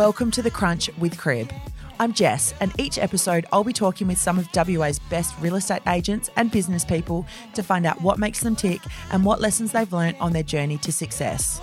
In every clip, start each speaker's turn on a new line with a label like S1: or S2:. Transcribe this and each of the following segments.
S1: Welcome to The Crunch with Crib. I'm Jess, and each episode I'll be talking with some of WA's best real estate agents and business people to find out what makes them tick and what lessons they've learned on their journey to success.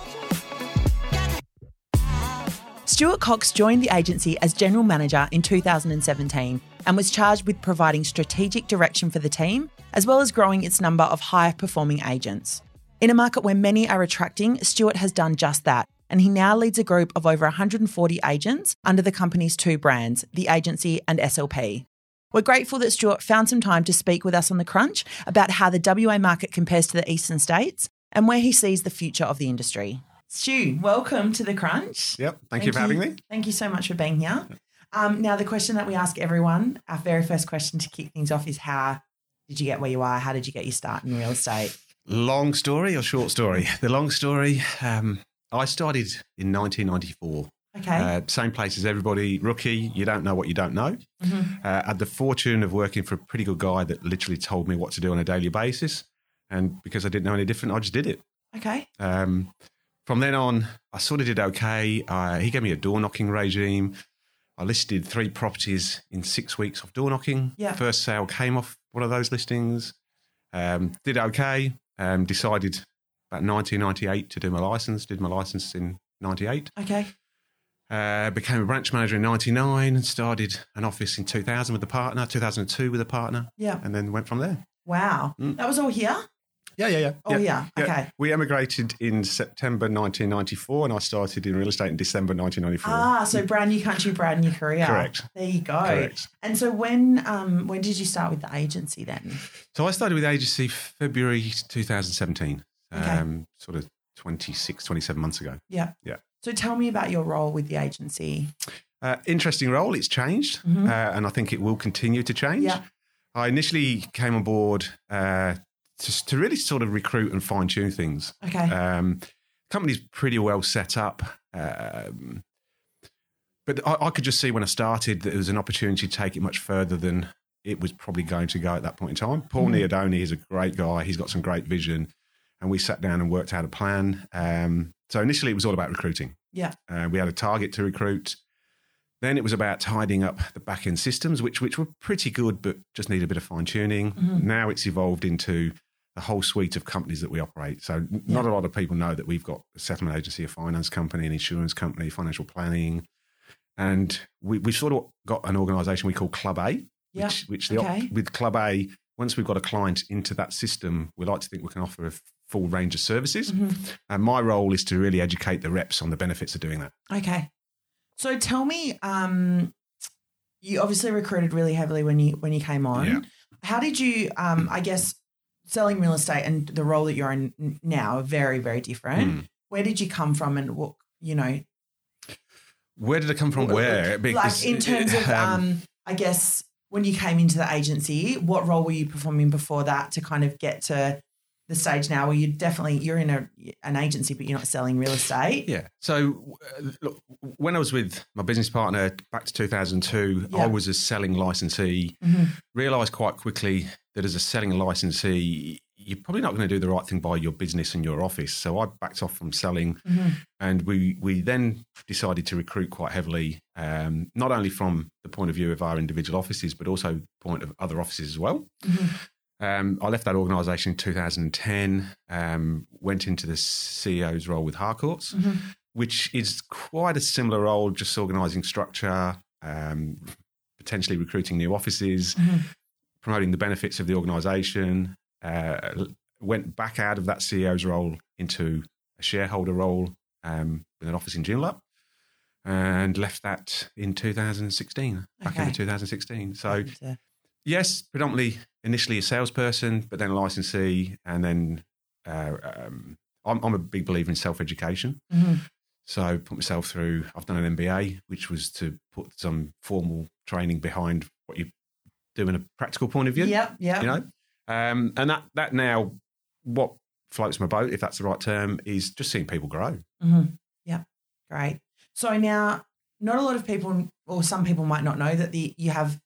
S1: Stuart Cox joined the agency as general manager in 2017 and was charged with providing strategic direction for the team, as well as growing its number of high performing agents. In a market where many are attracting, Stuart has done just that, and he now leads a group of over 140 agents under the company's two brands, the agency and SLP. We're grateful that Stuart found some time to speak with us on The Crunch about how the WA market compares to the eastern states and where he sees the future of the industry. Stu, welcome to The Crunch.
S2: Yep. Thank, you for having me.
S1: Thank you so much for being here. Um, now, the question that we ask everyone, our very first question to kick things off is how did you get where you are? How did you get your start in real estate?
S2: Long story or short story? The long story. Um, I started in 1994.
S1: Okay.
S2: Uh, same place as everybody, rookie. You don't know what you don't know.
S1: Mhm.
S2: Uh, had the fortune of working for a pretty good guy that literally told me what to do on a daily basis, and because I didn't know any different, I just did it.
S1: Okay.
S2: Um, from then on, I sort of did okay. Uh, he gave me a door knocking regime. I listed three properties in six weeks of door knocking.
S1: Yeah.
S2: First sale came off one of those listings. Um, did okay. Um, decided about 1998 to do my license. Did my license in 98.
S1: Okay.
S2: Uh, became a branch manager in 99 and started an office in 2000 with a partner, 2002 with a partner,
S1: Yeah.
S2: and then went from there.
S1: Wow.
S2: Mm.
S1: That was all here?
S2: Yeah, yeah, yeah.
S1: Oh, yeah.
S2: Yeah.
S1: Okay.
S2: We emigrated in September 1994 and I started in real estate in December 1994.
S1: Ah, so brand new country, brand new career.
S2: Correct.
S1: There you go.
S2: Correct.
S1: And so when um when did you start with the agency then?
S2: So I started with the agency February 2017,
S1: Okay.
S2: um, sort of 26, 27 months ago.
S1: Yeah.
S2: Yeah.
S1: So tell me about your role with the agency.
S2: Uh, interesting role. It's changed,
S1: Mhm.
S2: uh, and I think it will continue to change.
S1: Yeah.
S2: I initially came on board uh, to, to really sort of recruit and fine tune things.
S1: Okay.
S2: Um, company's pretty well set up. Um, but I, I could just see when I started that there was an opportunity to take it much further than it was probably going to go at that point in time. Paul. Niardone is a great guy. He's got some great vision. And we sat down and worked out a plan. Um, so initially it was all about recruiting.
S1: Yeah.
S2: Uh, we had a target to recruit. Then it was about tidying up the back end systems, which which were pretty good, but just need a bit of fine tuning.
S1: Mhm.
S2: Now it's evolved into the whole suite of companies that we operate. So n- not a lot of people know that we've got a settlement agency, a finance company, an insurance company, financial planning, and we we sort of got an organisation we call Club A,
S1: Yeah.
S2: which which the, op- with Club A, once we've got a client into that system, we like to think we can offer a full range of services.
S1: Mhm.
S2: And my role is to really educate the reps on the benefits of doing that.
S1: Okay. So tell me, um, you obviously recruited really heavily when you when you came on.
S2: Yeah.
S1: How did you? Um, I guess selling real estate and the role that you're in now are very very different.
S2: Hmm.
S1: Where did you come from, and what you know?
S2: Where did it come from? Where?
S1: like in terms of, um, I guess when you came into the agency, what role were you performing before that to kind of get to the stage now where you definitely you're in a an agency, but you're not selling real estate.
S2: Yeah. So, uh, look, when I was with my business partner back to 2002,
S1: Yeah.
S2: I was a selling licensee.
S1: Mhm.
S2: Realised quite quickly that as a selling licensee, you're probably not going to do the right thing by your business and your office. So I backed off from selling,
S1: Mhm.
S2: and we we then decided to recruit quite heavily, um, not only from the point of view of our individual offices, but also point of other offices as well.
S1: Mhm.
S2: Um, I left that organisation in 2010, um, went into the CEO's role with Harcourts,
S1: Mhm.
S2: which is quite a similar role, just organising structure, um, potentially recruiting new offices,
S1: Mhm.
S2: promoting the benefits of the organisation. Uh, went back out of that CEO's role into a shareholder role um, with an office in Joondalup and left that in 2016, back
S1: Okay.
S2: into 2016. So, yes, predominantly initially a salesperson, but then a licensee, and then uh, um, I'm, I'm a big believer in self education.
S1: Mhm.
S2: So put myself through. I've done an MBA, which was to put some formal training behind what you do in a practical point of view.
S1: Yeah, yeah.
S2: You know, um, and that that now what floats my boat, if that's the right term, is just seeing people grow.
S1: Mm-hmm. Yeah, great. So now, not a lot of people, or some people might not know that the you have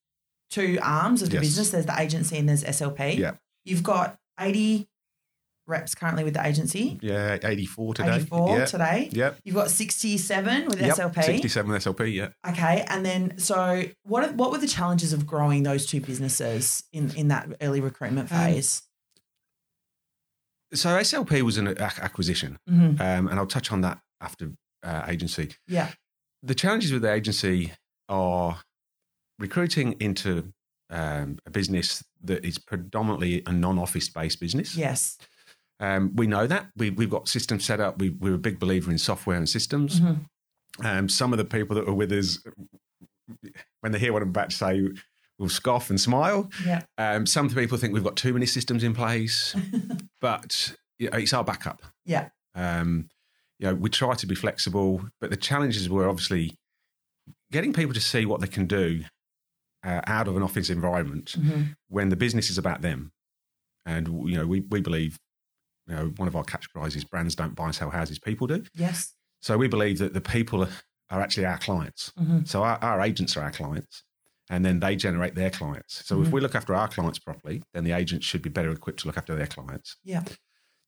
S1: two arms of the
S2: Yes.
S1: business. There's the agency and there's SLP.
S2: Yeah.
S1: You've got 80 reps currently with the agency.
S2: Yeah, 84 today.
S1: 84
S2: yeah.
S1: today.
S2: Yep.
S1: You've got 67 with
S2: Yep.
S1: SLP.
S2: 67 with SLP, yeah.
S1: Okay, and then so what? Are, what were the challenges of growing those two businesses in in that early recruitment
S2: Um,
S1: phase?
S2: So SLP was an ac- acquisition,
S1: Mhm.
S2: um, and I'll touch on that after uh, agency.
S1: Yeah,
S2: The challenges with the agency are recruiting into um, a business that is predominantly a non-office based business.
S1: yes,
S2: Um, we know that we, we've got systems set up. We, we're a big believer in software and systems.
S1: Mhm.
S2: Um, some of the people that are with us, when they hear what I'm about to say, will scoff and smile.
S1: yeah,
S2: Um, some people think we've got too many systems in place, but you know, it's our backup.
S1: yeah,
S2: Um, you know, we try to be flexible, but the challenges were obviously getting people to see what they can do uh, out of an office environment
S1: Mhm.
S2: when the business is about them. And you know, we we believe, you know, one of our is brands don't buy and sell houses, people do.
S1: yes,
S2: So we believe that the people are, are actually our clients.
S1: Mhm.
S2: So our, our agents are our clients, and then they generate their clients. So if
S1: Mhm.
S2: we look after our clients properly, then the agents should be better equipped to look after their clients.
S1: yeah,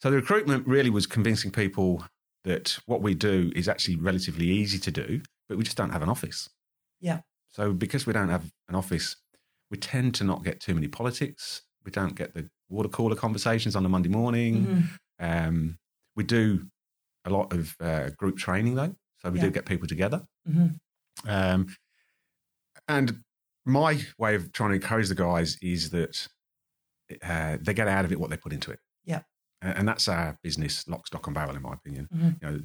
S2: So the recruitment really was convincing people that what we do is actually relatively easy to do, but we just don't have an office.
S1: Yeah.
S2: So because we don't have an office, we tend to not get too many politics. We don't get the water cooler conversations on a Monday morning.
S1: Mhm.
S2: Um, we do a lot of uh, group training though, so we
S1: Yeah.
S2: do get people together.
S1: Mhm.
S2: Um, and my way of trying to encourage the guys is that uh, they get out of it what they put into it.
S1: Yeah.
S2: And, and that's our business, lock, stock, and barrel, in my opinion.
S1: Mhm.
S2: You know,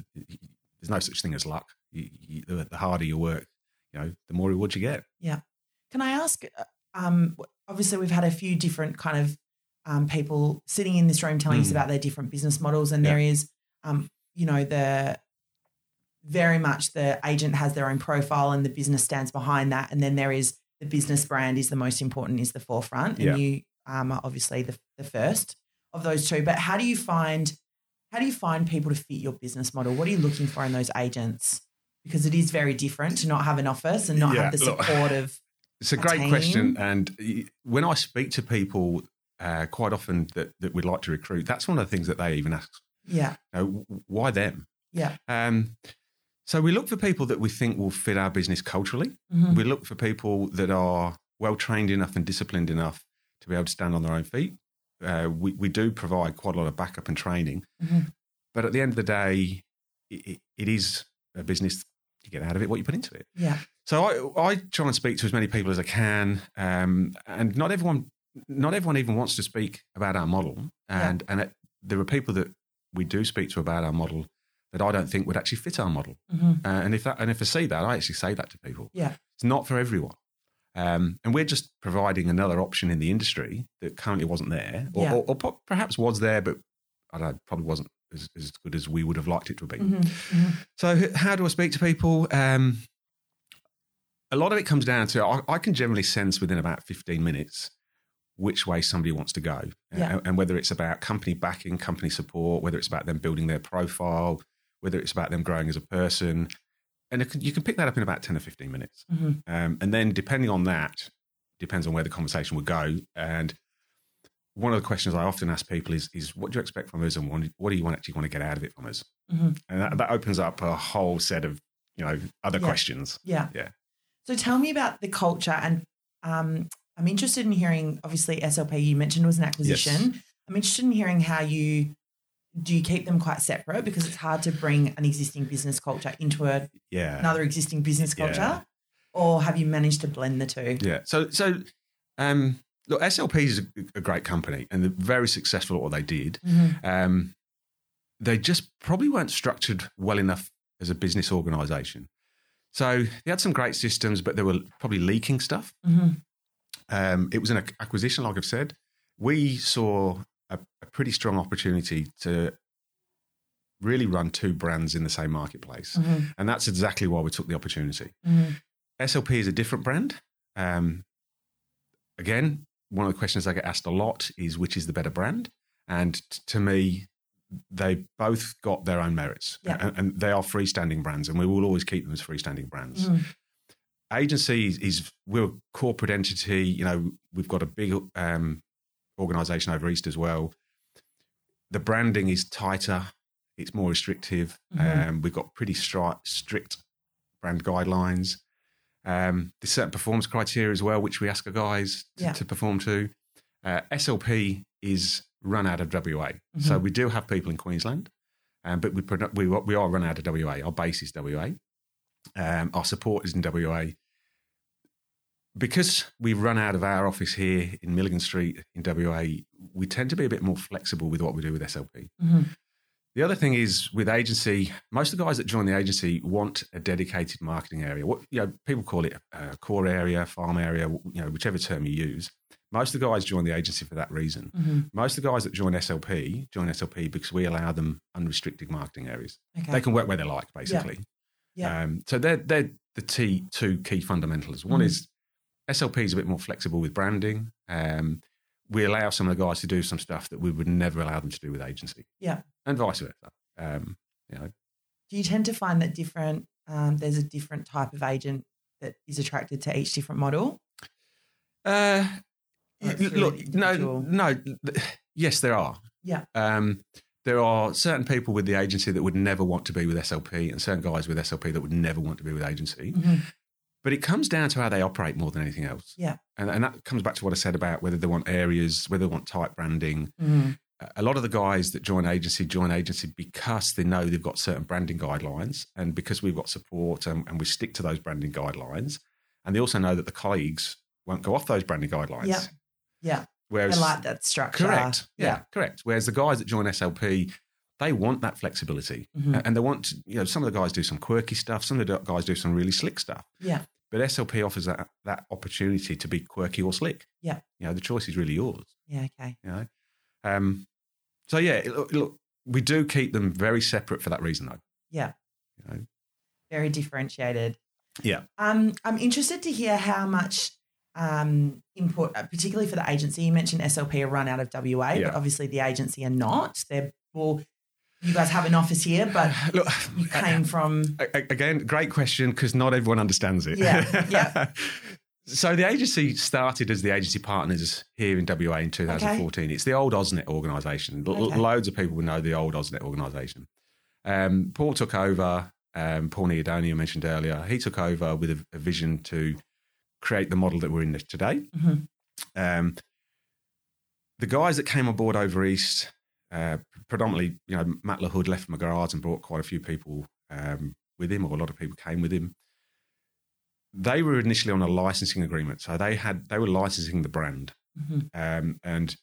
S2: there's no such thing as luck. You, you, the, the harder you work, you know, the more reward you get. Yeah.
S1: Can I ask? uh, Um, obviously, we've had a few different kind of um, people sitting in this room telling us
S2: Mm.
S1: about their different business models, and
S2: Yeah.
S1: there is, um, you know, the very much the agent has their own profile, and the business stands behind that, and then there is the business brand is the most important, is the forefront, and
S2: Yeah.
S1: you um, are obviously the, the first of those two. But how do you find how do you find people to fit your business model? What are you looking for in those agents? Because it is very different to not have an office and not
S2: Yeah,
S1: have the
S2: look,
S1: support of
S2: It's a
S1: a
S2: great question. And when I speak to people uh, quite often that, that we'd like to recruit, that's one of the things that they even ask.
S1: yeah,
S2: You know, why them?
S1: yeah.
S2: Um, so we look for people that we think will fit our business culturally.
S1: Mhm.
S2: We look for people that are well trained enough and disciplined enough to be able to stand on their own feet. Uh, we, we do provide quite a lot of backup and training.
S1: Mhm.
S2: But at the end of the day, it, it is a business. You get out of it what you put into it.
S1: Yeah.
S2: So I, I try and speak to as many people as I can, um, and not everyone, not everyone even wants to speak about our model. And and it, there are people that we do speak to about our model that I don't think would actually fit our model.
S1: hmm
S2: Uh, and if that, and if I see that, I actually say that to people.
S1: Yeah.
S2: it's not for everyone. Um, and we're just providing another option in the industry that currently wasn't there, or,
S1: Yeah.
S2: or, or po- perhaps was there, but I don't know, probably wasn't as, as good as we would have liked it to have been.
S1: hmm
S2: So, how do I speak to people? Um, a lot of it comes down to I, I can generally sense within about 15 minutes which way somebody wants to go,
S1: Yeah.
S2: and, and whether it's about company backing, company support, whether it's about them building their profile, whether it's about them growing as a person. And it can, you can pick that up in about 10 or 15 minutes.
S1: hmm
S2: Um, and then, depending on that, depends on where the conversation would go. And one of the questions I often ask people is, is what do you expect from us and what, do you want, actually want to get out of it from us?
S1: hmm
S2: And that, that opens up a whole set of, you know, other
S1: Yeah.
S2: questions.
S1: Yeah.
S2: Yeah.
S1: So tell me about the culture, and um, I'm interested in hearing. Obviously, SLP you mentioned was an acquisition. I'm interested in hearing how you do you keep them quite separate because it's hard to bring an existing business culture into a,
S2: Yeah.
S1: another existing business
S2: Yeah.
S1: culture, or have you managed to blend the two?
S2: Yeah. So, so, um, look, SLP is a, a great company and they're very successful at what they did.
S1: Mhm.
S2: Um, they just probably weren't structured well enough as a business organization. So they had some great systems, but they were probably leaking stuff.
S1: Mhm.
S2: Um, it was an acquisition, like I've said. We saw a, a pretty strong opportunity to really run two brands in the same marketplace.
S1: Mhm.
S2: And that's exactly why we took the opportunity.
S1: Mhm.
S2: SLP is a different brand. Um, again, one of the questions I get asked a lot is which is the better brand? And t- to me, they both got their own merits.
S1: Yeah.
S2: And, and they are freestanding brands, and we will always keep them as freestanding brands.
S1: Mhm.
S2: Agency is, is we're a corporate entity. You know, we've got a big um, organization over East as well. the branding is tighter, it's more restrictive.
S1: Mhm.
S2: Um, we've got pretty stri- strict brand guidelines. Um, there's certain performance criteria as well, which we ask our guys to,
S1: Yeah.
S2: to perform to. Uh, SLP is run out of WA. So
S1: Mhm.
S2: we do have people in Queensland, um, but we, produ- we, we are run out of WA. Our base is WA. Um, our support is in WA. Because we've run out of our office here in Milligan Street in WA, we tend to be a bit more flexible with what we do with SLP.
S1: Mhm.
S2: The other thing is with agency, most of the guys that join the agency want a dedicated marketing area. What you know, people call it a core area, farm area, you know, whichever term you use. Most of the guys join the agency for that reason.
S1: Mhm.
S2: Most of the guys that join SLP join SLP because we allow them unrestricted marketing areas.
S1: Okay.
S2: They can work where they like, basically.
S1: Yeah.
S2: Um, so they're they're the t- two key fundamentals. One
S1: Mhm.
S2: is SLP is a bit more flexible with branding. Um, we allow some of the guys to do some stuff that we would never allow them to do with agency.
S1: Yeah.
S2: and vice versa. Um, you know,
S1: Do you tend to find that different? Um, there's a different type of agent that is attracted to each different model.
S2: Uh,
S1: really
S2: look, no, no. Yes, there are.
S1: Yeah.
S2: Um, there are certain people with the agency that would never want to be with SLP, and certain guys with SLP that would never want to be with agency.
S1: Mhm.
S2: But it comes down to how they operate more than anything else.
S1: Yeah.
S2: And, and that comes back to what I said about whether they want areas, whether they want type branding.
S1: Mhm.
S2: A lot of the guys that join agency join agency because they know they've got certain branding guidelines, and because we've got support and, and we stick to those branding guidelines. And they also know that the colleagues won't go off those branding guidelines.
S1: Yeah. Yeah.
S2: Whereas,
S1: I like that structure.
S2: correct. Yeah, correct. Whereas the guys that join SLP, they want that flexibility,
S1: Mhm.
S2: And they want. You know, some of the guys do some quirky stuff. Some of the guys do some really slick stuff.
S1: Yeah.
S2: But SLP offers that that opportunity to be quirky or slick.
S1: Yeah.
S2: You know, the choice is really yours.
S1: Yeah. Okay.
S2: You know. Um, so yeah, look, look, we do keep them very separate for that reason, though.
S1: Yeah.
S2: You know.
S1: Very differentiated.
S2: Yeah.
S1: Um, I'm interested to hear how much um, input, uh, particularly for the agency. You mentioned SLP are run out of WA,
S2: Yeah.
S1: but obviously the agency are not. They're well, you guys have an office here, but
S2: Look,
S1: you came from
S2: Again, great question because not everyone understands it.
S1: Yeah, yeah.
S2: so the agency started as the agency partners here in WA in 2014. It's the old Ausnet organisation. L-
S1: Okay.
S2: Loads of people will know the old Ausnet organisation. Um, Paul took over. Um, Paul Niardone, I mentioned earlier, he took over with a, a vision to create the model that we're in today.
S1: Mhm.
S2: Um, the guys that came on board over east, uh, predominantly, you know, Matt Lahood left from and brought quite a few people um, with him, or a lot of people came with him. They were initially on a licensing agreement, so they had they were licensing the brand,
S1: Mhm.
S2: um, and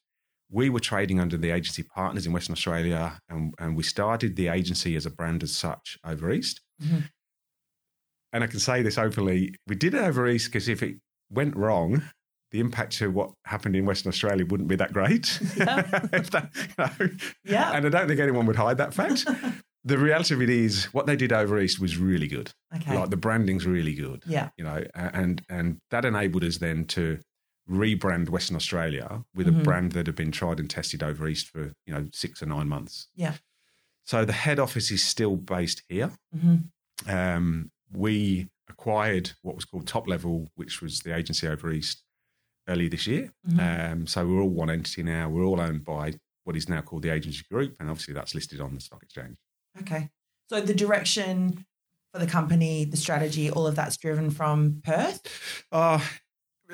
S2: we were trading under the agency partners in Western Australia, and, and we started the agency as a brand as such over east.
S1: Mhm.
S2: And I can say this openly: we did it over east because if it went wrong, the impact to what happened in Western Australia wouldn't be that great.
S1: Yeah.
S2: That- you know.
S1: Yeah.
S2: And I don't think anyone would hide that fact. the reality of it is, what they did over east was really good.
S1: okay.
S2: Like the branding's really good
S1: yeah.
S2: you know, and and that enabled us then to rebrand Western Australia with
S1: Mhm.
S2: a brand that had been tried and tested over east for you know six or nine months.
S1: Yeah.
S2: So the head office is still based here.
S1: Mhm.
S2: Um, we acquired what was called Top Level, which was the agency over east early this year.
S1: Mhm.
S2: Um, so we're all one entity now. We're all owned by what is now called the agency group, and obviously that's listed on the stock exchange.
S1: Okay. So the direction for the company, the strategy, all of that's driven from Perth.
S2: Uh,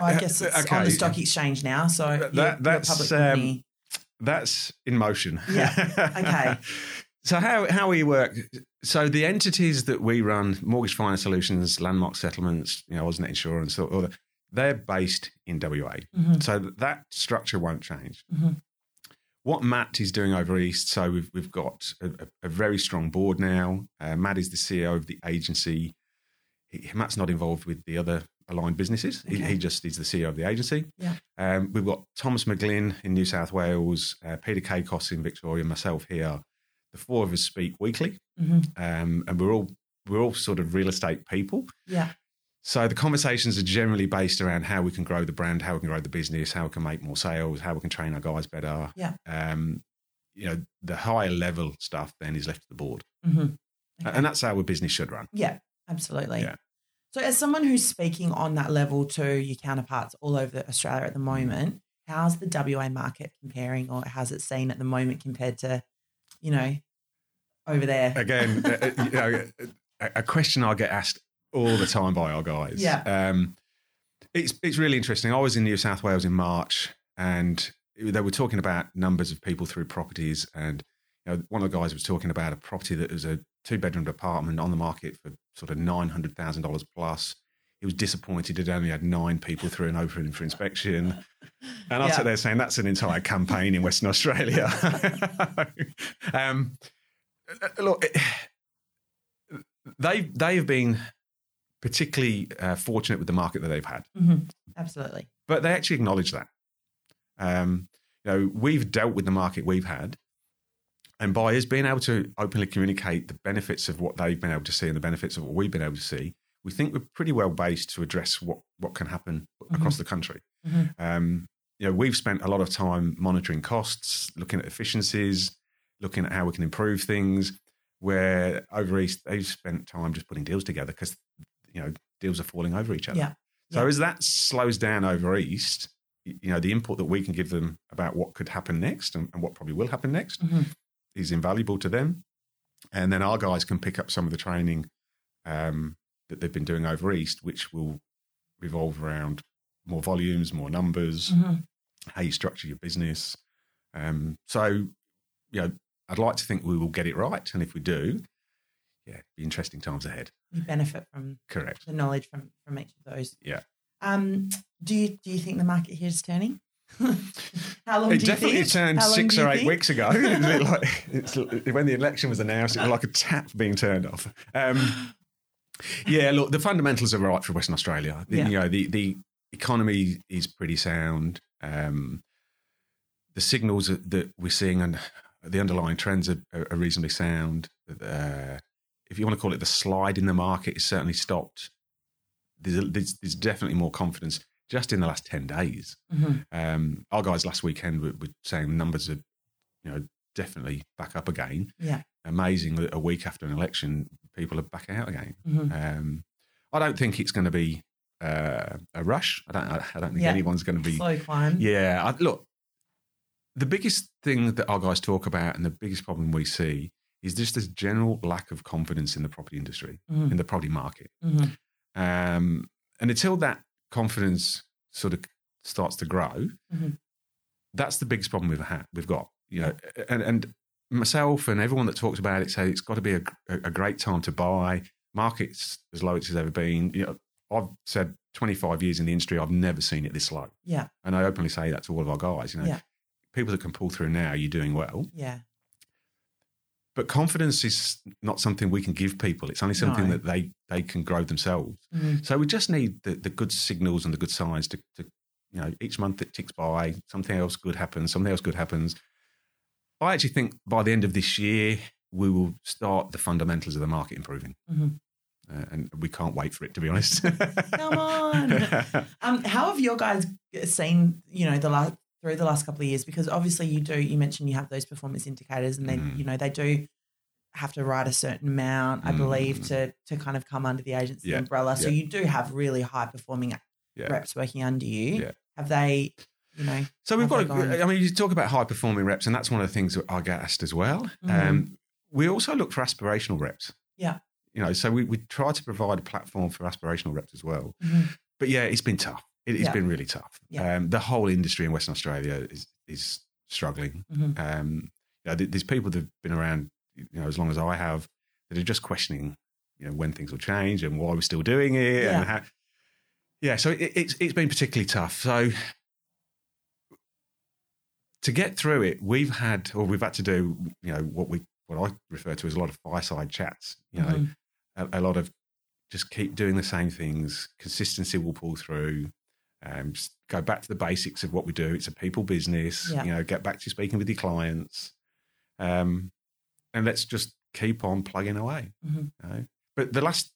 S1: I guess it's on the stock exchange now. So
S2: That-
S1: you're- you're
S2: that's,
S1: public
S2: um. That's in motion.
S1: Yeah. Okay.
S2: So how how we work? So the entities that we run, Mortgage Finance Solutions, Landmark Settlements, you know, Ausnet Insurance, or they're based in WA.
S1: Mhm.
S2: So that structure won't change.
S1: Mhm.
S2: What Matt is doing over east, so we've we've got a, a- very strong board now. Uh, Matt is the CEO of the agency. He, Matt's not involved with the other aligned businesses. He,
S1: Okay.
S2: he just is the CEO of the agency.
S1: Yeah.
S2: Um, we've got Thomas McGlynn in New South Wales, uh, Peter Kakos in Victoria, myself here. The four of us speak weekly,
S1: Mhm.
S2: um, and we're all we're all sort of real estate people.
S1: Yeah.
S2: So the conversations are generally based around how we can grow the brand, how we can grow the business, how we can make more sales, how we can train our guys better.
S1: Yeah.
S2: Um, you know, the higher level stuff then is left to the board,
S1: Mhm. Okay.
S2: and that's how a business should run.
S1: Yeah, absolutely.
S2: Yeah.
S1: So, as someone who's speaking on that level to your counterparts all over Australia at the moment, how's the WA market comparing, or how's it seen at the moment compared to, you know, over there?
S2: Again, uh, uh, you know, a, a question I get asked all the time by our guys.
S1: Yeah.
S2: Um, it's it's really interesting. I was in New South Wales in March, and they were talking about numbers of people through properties, and you know, one of the guys was talking about a property that was a two bedroom apartment on the market for sort of nine hundred thousand dollars plus. He was disappointed it only had nine people through and open for inspection. And I
S1: Yeah.
S2: sat there saying that's an entire campaign in Western Australia. um, look, they they have been particularly uh, fortunate with the market that they've had,
S1: Mhm. Absolutely.
S2: but they actually acknowledge that. Um, you know, we've dealt with the market we've had, and by us being able to openly communicate the benefits of what they've been able to see and the benefits of what we've been able to see, we think we're pretty well based to address what what can happen across the country.
S1: Mhm.
S2: Um, you know, we've spent a lot of time monitoring costs, looking at efficiencies, looking at how we can improve things. Where over east, they've spent time just putting deals together because you know deals are falling over each other.
S1: Yeah.
S2: So
S1: Yeah.
S2: as that slows down over east, you know, the input that we can give them about what could happen next and, and what probably will happen next
S1: Mhm.
S2: is invaluable to them. And then our guys can pick up some of the training um, that they've been doing over east, which will revolve around more volumes, more numbers,
S1: Mhm.
S2: how you structure your business. Um, so, you know, I'd like to think we will get it right, and if we do, yeah, be interesting times ahead.
S1: You benefit from
S2: Correct.
S1: the knowledge from from each of those.
S2: Yeah.
S1: Um, do you do you think the market here is turning? How long
S2: It
S1: do you
S2: definitely
S1: think?
S2: turned six or eight
S1: think?
S2: weeks ago. It like, it's, when the election was announced, it was like a tap being turned off. Um, yeah, look, the fundamentals are right for Western Australia. The-
S1: Yeah.
S2: You know, the the economy is pretty sound. Um, the signals that- we're seeing and the underlying trends are, are reasonably sound. Uh, if you want to call it the slide in the market, it's certainly stopped. There's, there's, there's definitely more confidence just in the last 10 days.
S1: Mhm.
S2: Um, our guys last weekend were, were saying numbers are, you know, definitely back up again.
S1: Yeah.
S2: Amazing that a week after an election, people are back out again.
S1: Mhm.
S2: Um, I don't think it's going to be uh, a rush. I don't. I don't think
S1: Yeah.
S2: anyone's going to be.
S1: Slow climb.
S2: Yeah. I, look, the biggest thing that our guys talk about, and the biggest problem we see, is just this general lack of confidence in the property industry,
S1: Mhm.
S2: in the property market.
S1: Mhm.
S2: Um, and until that confidence sort of starts to grow,
S1: Mhm.
S2: that's the biggest problem we've had. We've got, you know, and, and myself and everyone that talks about it say it's got to be a, a great time to buy. Market's as low as it's ever been. You know, I've said 25 years in the industry, I've never seen it this low.
S1: Yeah.
S2: And I openly say that to all of our guys. You know,
S1: Yeah.
S2: people that can pull through now, you're doing well.
S1: Yeah.
S2: But confidence is not something we can give people. It's only something
S1: No.
S2: that they they can grow themselves.
S1: Mhm.
S2: So we just need the, the good signals and the good signs to, to, you know, each month that ticks by, something else good happens, something else good happens. I actually think by the end of this year, we will start the fundamentals of the market improving.
S1: Mhm.
S2: Uh, and we can't wait for it, to be honest.
S1: Come on. Um, how have your guys seen, you know, the last through the last couple of years? Because obviously you do. You mentioned you have those performance indicators, and then
S2: Mm.
S1: you know they do have to write a certain amount, I believe,
S2: Mm.
S1: to to kind of come under the agency
S2: Yeah,
S1: umbrella. So
S2: yeah.
S1: you do have really high performing
S2: Yeah.
S1: reps working under you. Have they, you know?
S2: So we've got. To, I mean, you talk about high performing reps, and that's one of the things that I get asked as well.
S1: Mhm.
S2: Um, we also look for aspirational reps.
S1: Yeah.
S2: You know, so we, we try to provide a platform for aspirational reps as well.
S1: Mhm.
S2: But yeah, it's been tough. It, has
S1: Yeah.
S2: been really tough.
S1: Yeah.
S2: Um, the whole industry in Western Australia is is struggling.
S1: Mhm.
S2: Um, you know, there's people that have been around, you know, as long as I have, that are just questioning, you know, when things will change and why we're still doing it.
S1: Yeah.
S2: And how, yeah, so it, it's it's been particularly tough. So to get through it, we've had or we've had to do, you know, what we what I refer to as a lot of fireside chats. You know,
S1: Mhm.
S2: a, a lot of just keep doing the same things. Consistency will pull through. Um, just go back to the basics of what we do. It's a people business.
S1: Yeah.
S2: You know, get back to speaking with your clients, um, and let's just keep on plugging away.
S1: Mhm.
S2: You know? But the last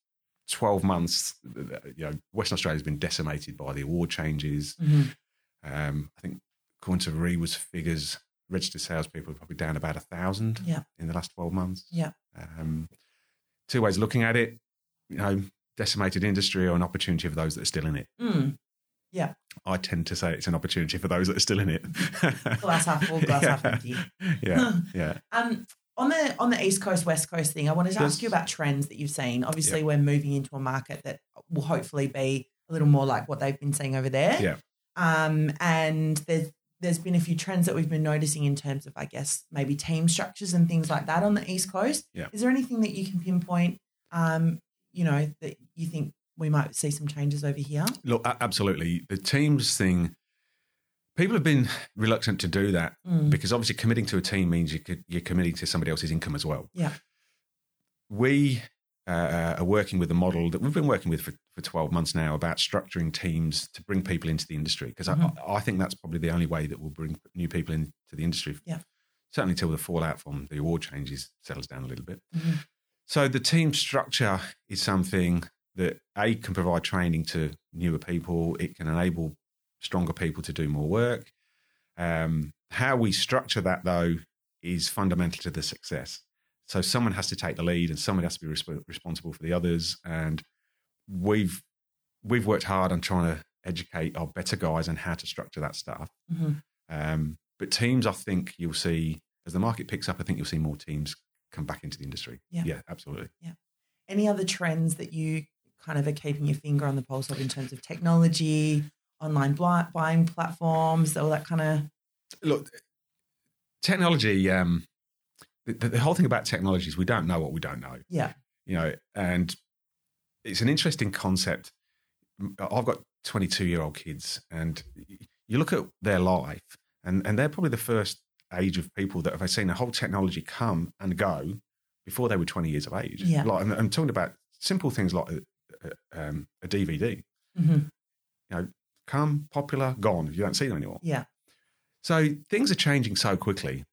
S2: twelve months, you know, Western Australia has been decimated by the award changes.
S1: Mhm.
S2: Um, I think according to REIWA's figures, registered salespeople are probably down about a thousand
S1: Yeah.
S2: in the last twelve months.
S1: Yeah.
S2: Um, two ways of looking at it. You know, decimated industry or an opportunity for those that are still in it.
S1: Mm. Yeah.
S2: I tend to say it's an opportunity for those that are still in it.
S1: glass half full, glass
S2: yeah.
S1: half empty.
S2: Yeah, yeah.
S1: Um, on the on the East Coast West Coast thing, I wanted to ask you about trends that you've seen. Obviously, we're moving into a market that will hopefully be a little more like what they've been seeing over there.
S2: Yeah.
S1: Um, and there's there's been a few trends that we've been noticing in terms of, I guess, maybe team structures and things like that on the East Coast.
S2: Yeah.
S1: Is there anything that you can pinpoint? Um, you know, that you think we might see some changes over here?
S2: Look, absolutely. The teams thing, people have been reluctant to do that
S1: Mm.
S2: because obviously committing to a team means you could, you're committing to somebody else's income as well.
S1: Yeah.
S2: We uh, are working with a model that we've been working with for, for 12 months now about structuring teams to bring people into the industry because
S1: Mhm.
S2: I, I think that's probably the only way that will bring new people into the industry.
S1: Yeah.
S2: Certainly until the fallout from the award changes settles down a little bit.
S1: Mhm.
S2: So the team structure is something that A can provide training to newer people. It can enable stronger people to do more work. Um, how we structure that though is fundamental to the success. So someone has to take the lead, and someone has to be resp- responsible for the others. And we've we've worked hard on trying to educate our better guys on how to structure that stuff.
S1: Mhm.
S2: Um, but teams, I think you'll see as the market picks up. I think you'll see more teams come back into the industry.
S1: Yeah.
S2: yeah absolutely. Yeah.
S1: Any other trends that you kind of are keeping your finger on the pulse of in terms of technology, online buying platforms, all that kind of?
S2: look, technology. Um, the, the whole thing about technology is we don't know what we don't know.
S1: Yeah.
S2: You know, and it's an interesting concept. I've got 22 year old kids, and you look at their life, and, and they're probably the first age of people that have seen a whole technology come and go before they were 20 years of age.
S1: Yeah.
S2: Like, I'm, I'm talking about simple things like a, a, um, a DVD.
S1: Mhm.
S2: You know, come, popular, gone. You don't see them anymore.
S1: Yeah.
S2: So things are changing so quickly.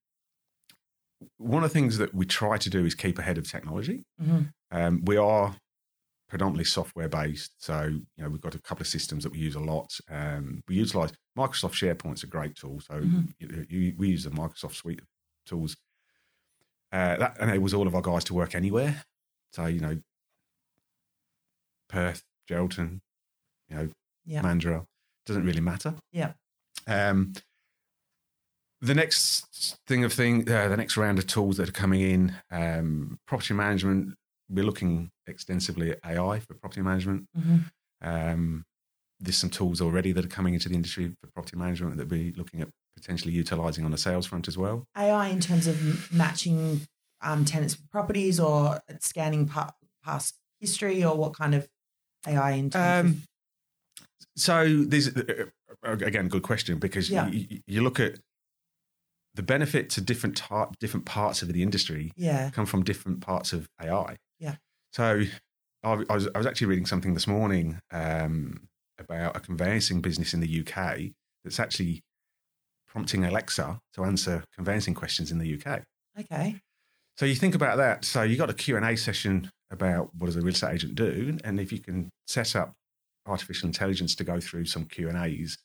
S2: One of the things that we try to do is keep ahead of technology.
S1: Mhm.
S2: Um, we are predominantly software based, so you know we've got a couple of systems that we use a lot. Um, we utilize Microsoft SharePoint's a great tool, so
S1: Mhm.
S2: you, you, we use the Microsoft suite of tools. Uh, that enables all of our guys to work anywhere. So you know, Perth, Geraldton, you know,
S1: Yeah.
S2: Mandurah, doesn't really matter.
S1: Yeah.
S2: Um, the next thing of thing, uh, the next round of tools that are coming in, um, property management. We're looking extensively at AI for property management.
S1: Mhm.
S2: Um, there's some tools already that are coming into the industry for property management that we're looking at potentially utilizing on the sales front as well.
S1: AI in terms of matching um, tenants with properties or scanning pa- past history or what kind of AI in terms
S2: Um, so there's uh, uh, again good question because
S1: Yeah.
S2: you, you look at the benefit to different type, different parts of the industry
S1: yeah.
S2: come from different parts of AI.
S1: Yeah.
S2: So I, I was I was actually reading something this morning um, about a conveyancing business in the UK that's actually prompting Alexa to answer conveyancing questions in the UK.
S1: Okay.
S2: So you think about that. So you got a Q&A session about what does a real estate agent do? And if you can set up artificial intelligence to go through some Q&As,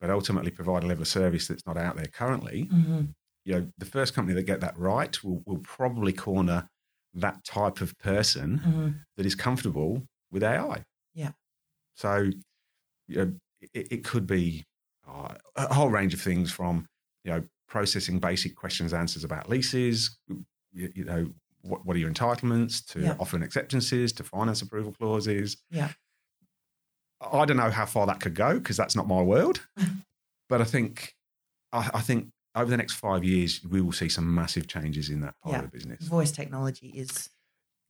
S2: but ultimately provide a level of service that's not out there currently,
S1: hmm
S2: you know, the first company that get that right will, will probably corner that type of person
S1: hmm
S2: that is comfortable with AI.
S1: Yeah.
S2: So, you know, it, it could be uh, a whole range of things from, you know, processing basic questions, answers about leases, you, you know, what, what are your entitlements to
S1: Yeah.
S2: offer and acceptances, to finance approval clauses.
S1: Yeah.
S2: I don't know how far that could go because that's not my world. but I think, I, I think over the next five years, we will see some massive changes in that part
S1: Yeah.
S2: of the business.
S1: Voice technology is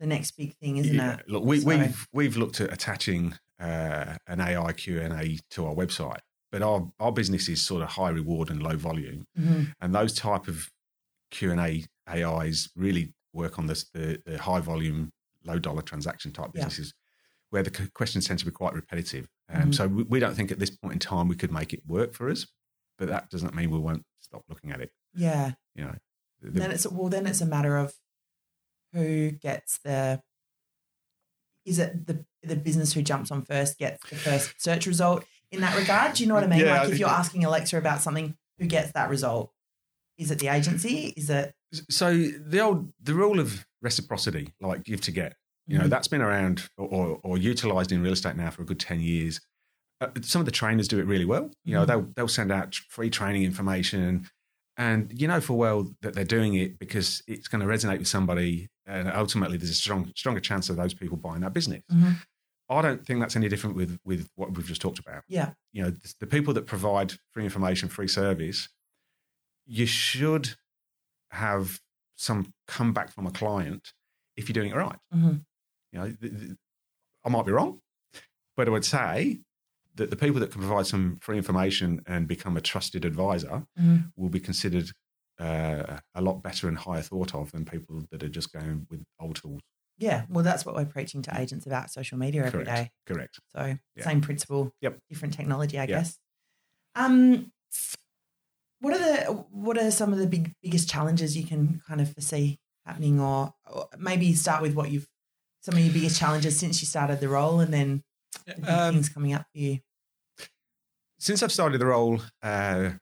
S1: the next big thing, isn't
S2: Yeah,
S1: it?
S2: Look, we,
S1: So-
S2: we've we've looked at attaching uh, an AI Q and A to our website, but our our business is sort of high reward and low volume,
S1: Mhm.
S2: and those type of Q and A AIs really work on this the, the high volume, low dollar transaction type businesses, where the questions tend to be quite repetitive. Um,
S1: Mhm.
S2: So we, we don't think at this point in time we could make it work for us, but that doesn't mean we won't stop looking at it.
S1: Yeah.
S2: You know, The- the-
S1: then it's well, then it's a matter of who gets the. Is it the the business who jumps on first gets the first search result in that regard? Do you know what I mean?
S2: Yeah,
S1: like if you're asking Alexa about something, who gets that result? Is it the agency? Is it
S2: so the old the rule of reciprocity, like give to get, you know,
S1: Mhm.
S2: that's been around or, or, or utilized in real estate now for a good ten years. uh, some of the trainers do it really well. You know,
S1: Mhm.
S2: they'll they'll send out free training information, and you know for well that they're doing it because it's going to resonate with somebody, and ultimately there's a strong stronger chance of those people buying that business.
S1: Mhm.
S2: I don't think that's any different with with what we've just talked about.
S1: Yeah.
S2: You know, the, the people that provide free information, free service, you should have some comeback from a client if you're doing it right.
S1: Mhm.
S2: You know, th- th- I might be wrong, but I would say that the people that can provide some free information and become a trusted advisor
S1: Mhm.
S2: will be considered uh, a lot better and higher thought of than people that are just going with old tools.
S1: Yeah. Well, that's what we're preaching to agents about social media every
S2: Correct.
S1: day.
S2: Correct.
S1: So
S2: Yeah.
S1: same principle.
S2: Yep.
S1: Different technology, I
S2: Yeah.
S1: guess. Um, what are the what are some of the big biggest challenges you can kind of foresee happening, or, or maybe start with what you've some of your biggest challenges since you started the role, and then the
S2: Um,
S1: things coming up for you.
S2: since I've started the role, uh,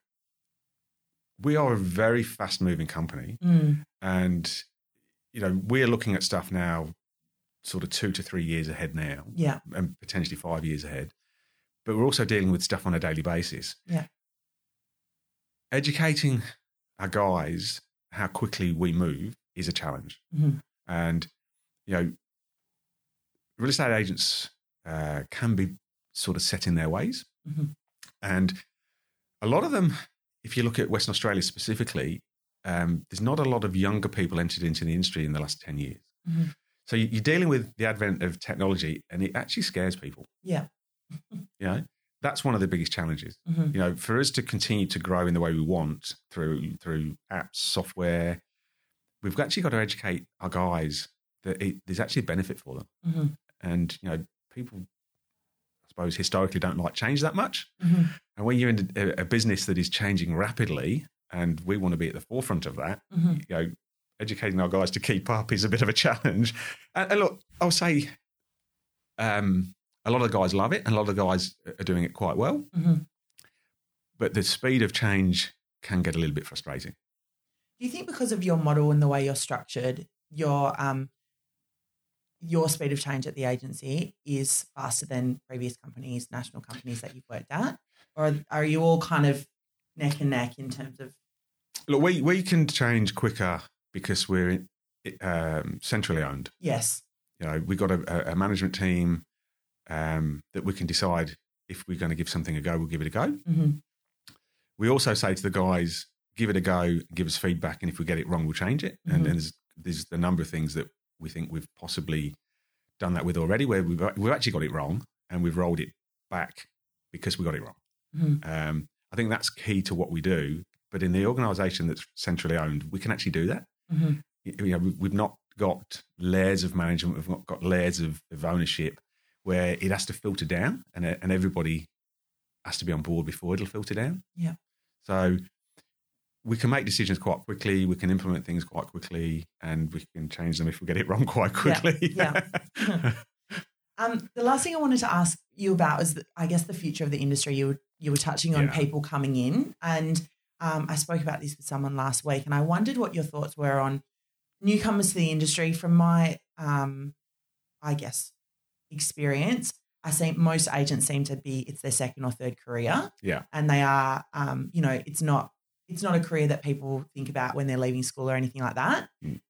S2: we are a very fast moving company.
S1: Mm,
S2: And, you know, we're looking at stuff now, sort of two to three years ahead now,
S1: yeah.
S2: and potentially five years ahead. But we're also dealing with stuff on a daily basis.
S1: Yeah.
S2: Educating our guys how quickly we move is a challenge.
S1: Mhm.
S2: And, you know, real estate agents uh, can be sort of set in their ways.
S1: Mhm.
S2: And a lot of them, if you look at Western Australia specifically, um, there's not a lot of younger people entered into the industry in the last 10 years.
S1: Mhm.
S2: So you- you're dealing with the advent of technology and it actually scares people.
S1: Yeah.
S2: You know, that's one of the biggest challenges.
S1: Mhm.
S2: You know, for us to continue to grow in the way we want through through apps, software, we've actually got to educate our guys that it, there's actually a benefit for them.
S1: Mhm.
S2: And you know, people, I suppose, historically don't like change that much.
S1: Mhm.
S2: And when you're in a, a business that is changing rapidly, and we want to be at the forefront of that,
S1: Mhm.
S2: you know, educating our guys to keep up is a bit of a challenge. And, and look, I'll say, um, a lot of guys love it, and a lot of guys are doing it quite well.
S1: Mhm.
S2: But the speed of change can get a little bit frustrating.
S1: Do you think because of your model and the way you're structured, your um your speed of change at the agency is faster than previous companies, national companies that you've worked at? Or are you all kind of neck and neck in terms of
S2: Look, we we can change quicker because we're um, centrally owned.
S1: yes.
S2: You know, we've got a, a management team um, that we can decide if we're going to give something a go, we'll give it a go.
S1: hmm
S2: We also say to the guys, give it a go, give us feedback, and if we get it wrong, we'll change it.
S1: Mhm.
S2: And, and there's, there's a number of things that we think we've possibly done that with already, where we've, we've actually got it wrong and we've rolled it back because we got it wrong.
S1: Mhm.
S2: Um, I think that's key to what we do. But in the organisation that's centrally owned, we can actually do that.
S1: hmm
S2: You know, we- we've not got layers of management, we've not got layers of, of ownership where it has to filter down and, and everybody has to be on board before it'll filter down.
S1: Yeah.
S2: So we can make decisions quite quickly, we can implement things quite quickly, and we can change them if we get it wrong quite
S1: Yeah,
S2: quickly.
S1: yeah. Um, the last thing I wanted to ask you about is, the, I guess, the future of the industry. You were, you were touching on
S2: Yeah.
S1: people coming in, and um, I spoke about this with someone last week, and I wondered what your thoughts were on newcomers to the industry. From my, um, I guess, experience, I see most agents seem to be it's their second or third career,
S2: Yeah.
S1: and they are, um, you know, it's not it's not a career that people think about when they're leaving school or anything like that.
S2: Mm.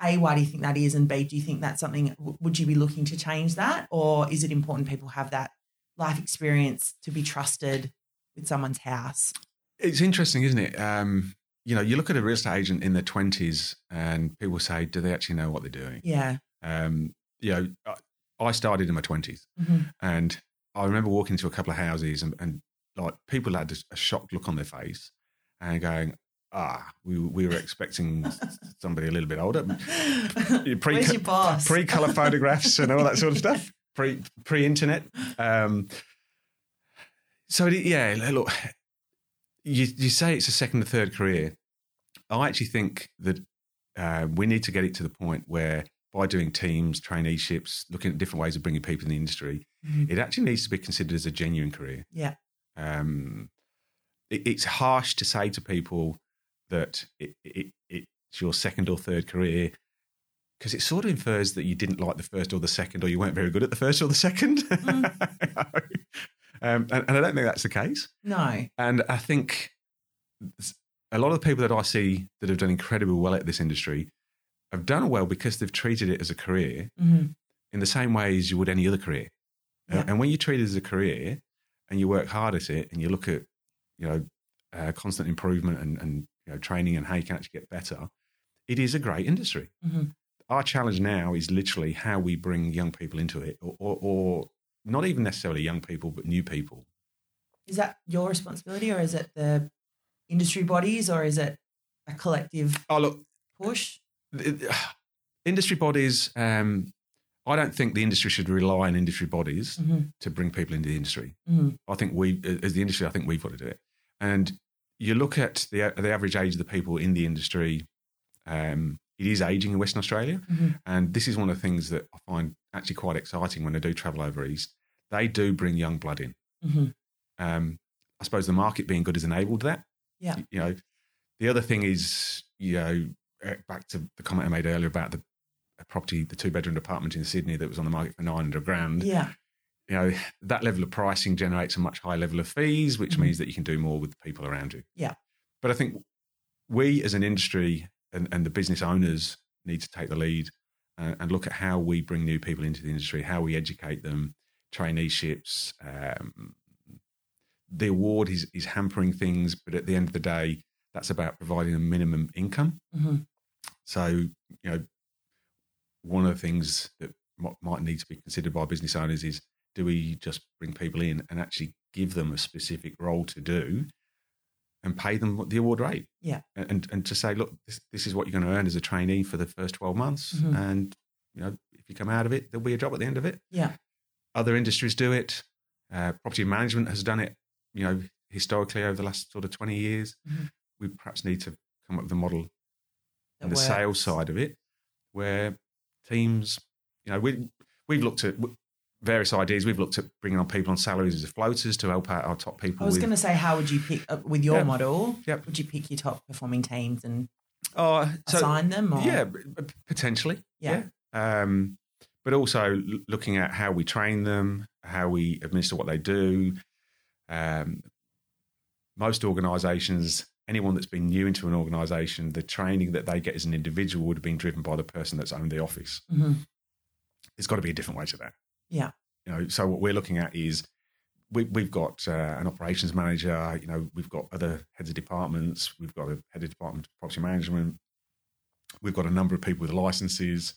S1: A, why do you think that is? And B, do you think that's something, would you be looking to change that? Or is it important people have that life experience to be trusted with someone's house?
S2: It's interesting, isn't it? Um, you know, you look at a real estate agent in their 20s and people say, do they actually know what they're doing?
S1: Yeah.
S2: Um, you know, I- started in my 20s
S1: Mhm.
S2: and I remember walking into a couple of houses and, and like people had a shocked look on their face and going, ah, we, we were expecting somebody a little bit older. Pre-
S1: Where's your boss?
S2: Pre color photographs and all that sort of stuff. Pre pre internet. Um, so yeah, look, you you say it's a second or third career. I actually think that uh, we need to get it to the point where by doing teams, traineeships, looking at different ways of bringing people in the industry,
S1: Mhm.
S2: it actually needs to be considered as a genuine career.
S1: Yeah.
S2: Um, it, it's harsh to say to people that it, it, it's your second or third career because it sort of infers that you didn't like the first or the second, or you weren't very good at the first or the second. Um, and, and I don't think that's the case.
S1: No.
S2: And I think a lot of the people that I see that have done incredibly well at this industry have done well because they've treated it as a career
S1: hmm
S2: in the same way as you would any other career. Uh,
S1: Yeah.
S2: And when you treat it as a career and you work hard at it and you look at, you know, uh, constant improvement and, and you know, training and how you can actually get better, it is a great industry.
S1: hmm
S2: Our challenge now is literally how we bring young people into it, or, or, or not even necessarily young people, but new people.
S1: Is that your responsibility or is it the industry bodies or is it a collective
S2: Oh, look,
S1: push?
S2: industry bodies. Um, I don't think the industry should rely on industry bodies
S1: hmm
S2: to bring people into the industry.
S1: hmm
S2: I think we, as the industry, I think we've got to do it. And you look at the the average age of the people in the industry. Um, it is aging in Western Australia,
S1: hmm
S2: and this is one of the things that I find actually quite exciting when I do travel over east. They do bring young blood in.
S1: hmm
S2: Um, I suppose the market being good has enabled that.
S1: Yeah.
S2: You know, the other thing is, you know, uh, back to the comment I made earlier about the property, the two bedroom apartment in Sydney that was on the market for 900 grand.
S1: Yeah.
S2: You know, that level of pricing generates a much higher level of fees, which
S1: Mhm.
S2: means that you can do more with the people around you.
S1: Yeah.
S2: But I think we as an industry and, and the business owners need to take the lead uh, and look at how we bring new people into the industry, how we educate them, traineeships. Um, the award is, is hampering things, but at the end of the day, that's about providing a minimum income.
S1: hmm
S2: So, you know, one of the things that might, might need to be considered by business owners is do we just bring people in and actually give them a specific role to do and pay them the award rate?
S1: Yeah.
S2: And, and, to say, look, this, this is what you're going to earn as a trainee for the first 12 months.
S1: Mhm.
S2: And, you know, if you come out of it, there'll be a job at the end of it.
S1: Yeah.
S2: Other industries do it. Uh, property management has done it, you know, historically over the last sort of 20 years.
S1: Mhm.
S2: We perhaps need to come up with a model
S1: That
S2: and the
S1: works.
S2: sales side of it, where teams, you know, we we've looked at various ideas. We've looked at bringing on people on salaries as floaters to help out our top people.
S1: I was going to say, how would you pick uh, with your
S2: Yeah.
S1: model?
S2: Yep.
S1: Would you pick your top performing teams and
S2: oh, so,
S1: assign them? Or?
S2: yeah, potentially,
S1: Yeah.
S2: yeah. Um, but also l- looking at how we train them, how we administer what they do. Um, most organisations, anyone that's been new into an organisation, the training that they get as an individual would have been driven by the person that's owned the office.
S1: hmm
S2: there's got to be a different way to that.
S1: Yeah.
S2: You know, so what we're looking at is we, we've got uh, an operations manager. You know, we've got other heads of departments. We've got a head of department of property management. We've got a number of people with licenses.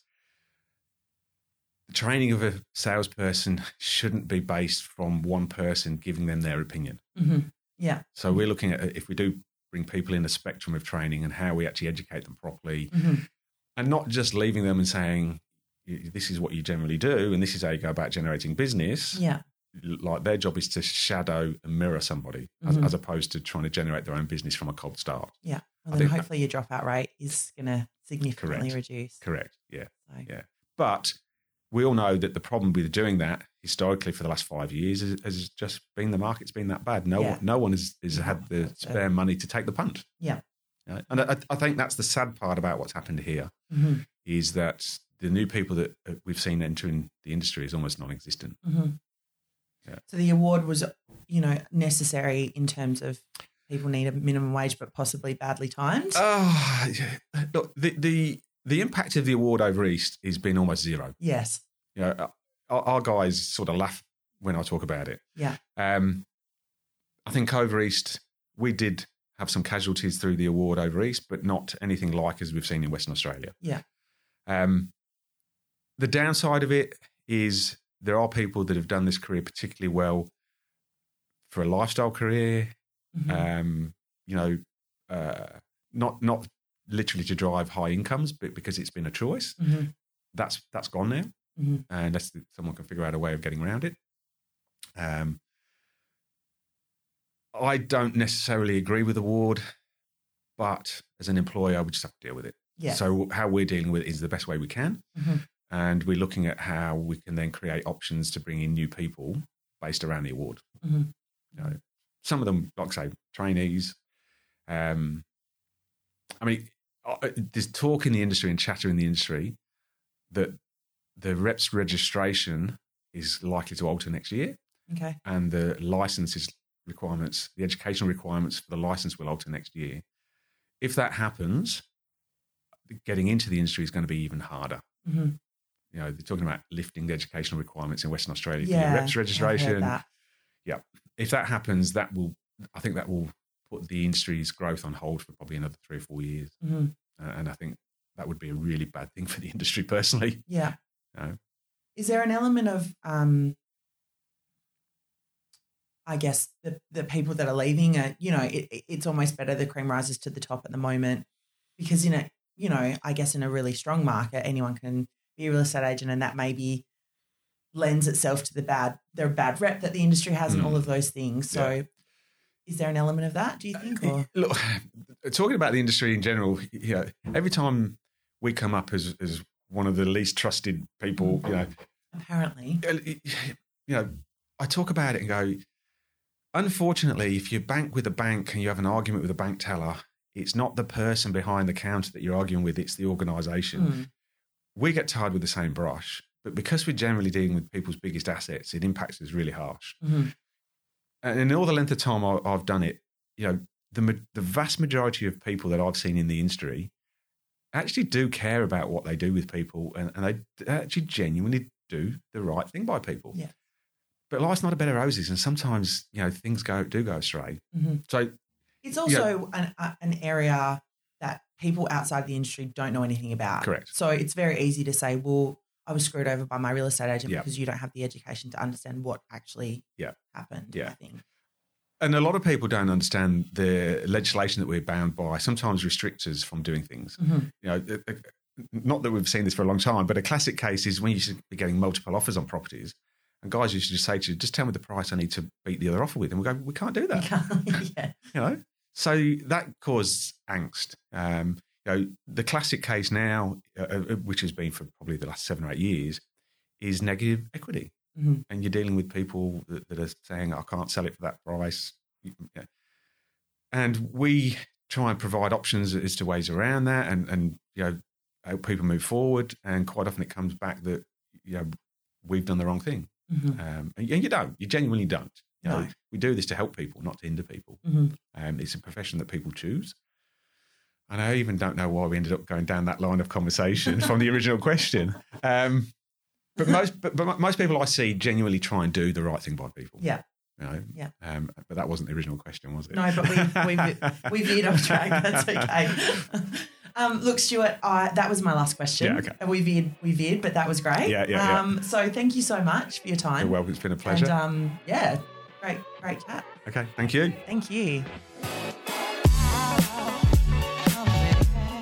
S2: The training of a salesperson shouldn't be based from one person giving them their opinion.
S1: hmm Yeah.
S2: So we're looking at if we do bring people in a spectrum of training and how we actually educate them properly,
S1: hmm
S2: and not just leaving them and saying "Y- this is what you generally do and this is how you go about generating business
S1: Yeah.
S2: like their job is to shadow and mirror somebody as,
S1: Mhm.
S2: as opposed to trying to generate their own business from a cold start
S1: Yeah. Well,
S2: I
S1: then
S2: think that-
S1: hopefully your dropout rate is going to significantly
S2: Correct.
S1: reduce.
S2: correct yeah
S1: So,
S2: yeah but we all know that the problem with doing that historically for the last five years is, has just been the market's been that bad no
S1: Yeah.
S2: one no one has, has had the
S1: that's it.
S2: spare money to take the punt
S1: Yeah.
S2: And I, I think that's the sad part about what's happened here
S1: hmm
S2: is that the new people that uh, we've seen entering the industry is almost non-existent
S1: hmm
S2: Yeah.
S1: So the award was, you know, necessary in terms of people need a minimum wage, but possibly badly timed.
S2: Oh, yeah. look, the, the the impact of the award over East has been almost zero.
S1: yes.
S2: You know, our, our guys sort of laugh when I talk about it.
S1: Yeah.
S2: Um, I think over East we did have some casualties through the award over East, but not anything like as we've seen in Western Australia.
S1: Yeah.
S2: Um, the downside of it is there are people that have done this career particularly well for a lifestyle career,
S1: Mhm.
S2: um, you know, uh, not not literally to drive high incomes, but because it's been a choice.
S1: Mhm.
S2: That's that's gone now,
S1: Mhm.
S2: unless someone can figure out a way of getting around it. Um, I don't necessarily agree with the award, but as an employer, we just have to deal with it.
S1: Yeah.
S2: So how we're dealing with it is the best way we can,
S1: Mhm.
S2: And we're looking at how we can then create options to bring in new people based around the award
S1: Mhm.
S2: you know, some of them, like I say, trainees. Um, I mean, uh, there's talk in the industry and chatter in the industry that the reps registration is likely to alter next year.
S1: Okay.
S2: and the licenses requirements, the educational requirements for the license will alter next year. If that happens, getting into the industry is going to be even harder.
S1: hmm
S2: You know, they're talking about lifting the educational requirements in Western Australia for
S1: Yeah.
S2: your reps registration.
S1: Yeah.
S2: If that happens, that will, I think that will put the industry's growth on hold for probably another three or four years.
S1: Mhm.
S2: Uh, and I think that would be a really bad thing for the industry personally.
S1: Yeah.
S2: No.
S1: Is there an element of, um, I guess the the people that are leaving are, you know, it- it's almost better the cream rises to the top at the moment because in a, you know, I guess in a really strong market, anyone can be a real estate agent, and that maybe lends itself to the bad, their bad rep that the industry has, and
S2: Mm.
S1: all of those things. So, is there an element of that? Do you think? Or
S2: Look, talking about the industry in general, you know, every time we come up as, as one of the least trusted people, you know,
S1: apparently,
S2: you know, I talk about it and go, unfortunately, if you bank with a bank and you have an argument with a bank teller, it's not the person behind the counter that you're arguing with, it's the organization.
S1: Mm.
S2: We get tired with the same brush, but because we're generally dealing with people's biggest assets, it impacts us really harsh.
S1: Mhm.
S2: And in all the length of time I- I've done it, you know, the, the vast majority of people that I've seen in the industry actually do care about what they do with people and, and they actually genuinely do the right thing by people.
S1: Yeah.
S2: But life's not a bed of roses, and sometimes you know things go do go astray.
S1: Mhm.
S2: So
S1: It's also an, an area people outside the industry don't know anything about.
S2: Correct.
S1: So it's very easy to say, well, I was screwed over by my real estate agent
S2: Yeah.
S1: because you don't have the education to understand what actually
S2: Yeah.
S1: happened.
S2: Yeah.
S1: I think.
S2: and a lot of people don't understand the legislation that we're bound by. Sometimes restricts us from doing things.
S1: Mhm.
S2: You know, not that we've seen this for a long time, but a classic case is when you should be getting multiple offers on properties. And guys used to just say to you, just tell me the price I need to beat the other offer with. And we go, we can't do that.
S1: yeah.
S2: you know so that caused angst. Um you know the classic case now uh, uh, which has been for probably the last seven or eight years is negative equity.
S1: Mhm.
S2: and you're dealing with people that, that are saying i can't sell it for that price. Yeah. and we try and provide options as to ways around that and and you know help people move forward. And quite often it comes back that you know we've done the wrong thing.
S1: Mhm.
S2: um, and you don't. You genuinely don't you know,
S1: No.
S2: we do this to help people not to hinder people
S1: Mhm.
S2: um, it's a profession that people choose. And I even don't know why we ended up going down that line of conversation from the original question. Um, but most, but, but most people I see genuinely try and do the right thing by people.
S1: Yeah.
S2: You know?
S1: Yeah.
S2: Um, but that wasn't the original question, was it?
S1: No, but we we we veered off track. That's okay. Um, look, Stuart, I, that was my last question.
S2: Yeah, okay.
S1: And We veered, we veered, but that was great.
S2: Yeah, yeah, yeah.
S1: um, So thank you so much for your
S2: You're
S1: time.
S2: welcome. It's been a pleasure.
S1: And um, yeah, great, great chat.
S2: okay. Thank you.
S1: Thank you.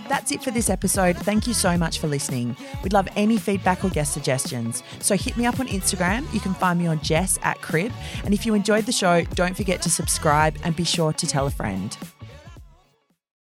S1: That's it for this episode. Thank you so much for listening. We'd love any feedback or guest suggestions. So hit me up on Instagram. You can find me on Jess at Crib. And if you enjoyed the show, don't forget to subscribe and be sure to tell a friend.